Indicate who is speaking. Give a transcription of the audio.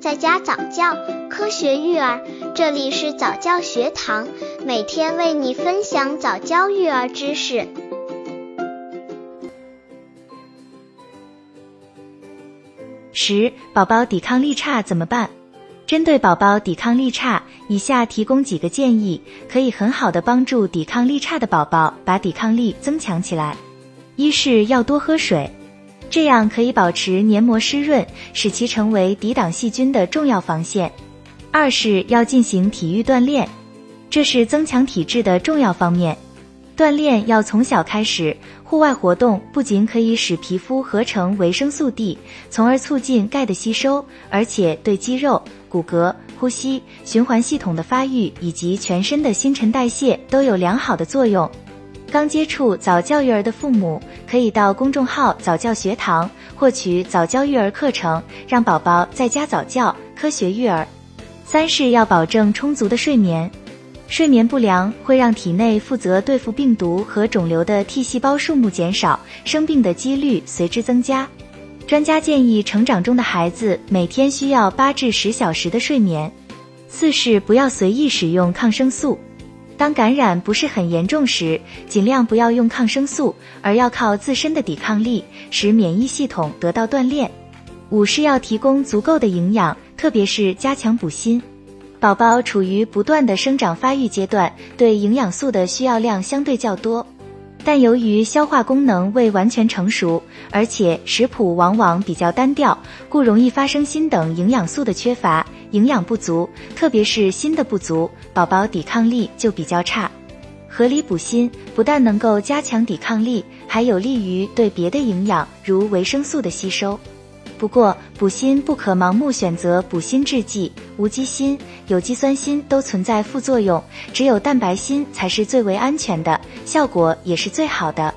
Speaker 1: 在家早教，科学育儿，这里是早教学堂，每天为你分享早教育儿知识。
Speaker 2: 十，宝宝抵抗力差怎么办？针对宝宝抵抗力差，以下提供几个建议，可以很好的帮助抵抗力差的宝宝把抵抗力增强起来。一是要多喝水。这样可以保持黏膜湿润，使其成为抵挡细菌的重要防线。二是要进行体育锻炼，这是增强体质的重要方面。锻炼要从小开始，户外活动不仅可以使皮肤合成维生素 D，从而促进钙的吸收，而且对肌肉、骨骼、呼吸、循环系统的发育以及全身的新陈代谢都有良好的作用。刚接触早教育儿的父母，可以到公众号早教学堂获取早教育儿课程，让宝宝在家早教，科学育儿。三是要保证充足的睡眠，睡眠不良会让体内负责对付病毒和肿瘤的 T 细胞数目减少，生病的几率随之增加。专家建议，成长中的孩子每天需要八至十小时的睡眠。四是不要随意使用抗生素。当感染不是很严重时，尽量不要用抗生素，而要靠自身的抵抗力，使免疫系统得到锻炼。五是要提供足够的营养，特别是加强补锌。宝宝处于不断的生长发育阶段，对营养素的需要量相对较多，但由于消化功能未完全成熟，而且食谱往往比较单调，故容易发生锌等营养素的缺乏。营养不足，特别是锌的不足，宝宝抵抗力就比较差。合理补锌不但能够加强抵抗力，还有利于对别的营养如维生素的吸收。不过，补锌不可盲目选择补锌制剂，无机锌、有机酸锌都存在副作用，只有蛋白锌才是最为安全的，效果也是最好的。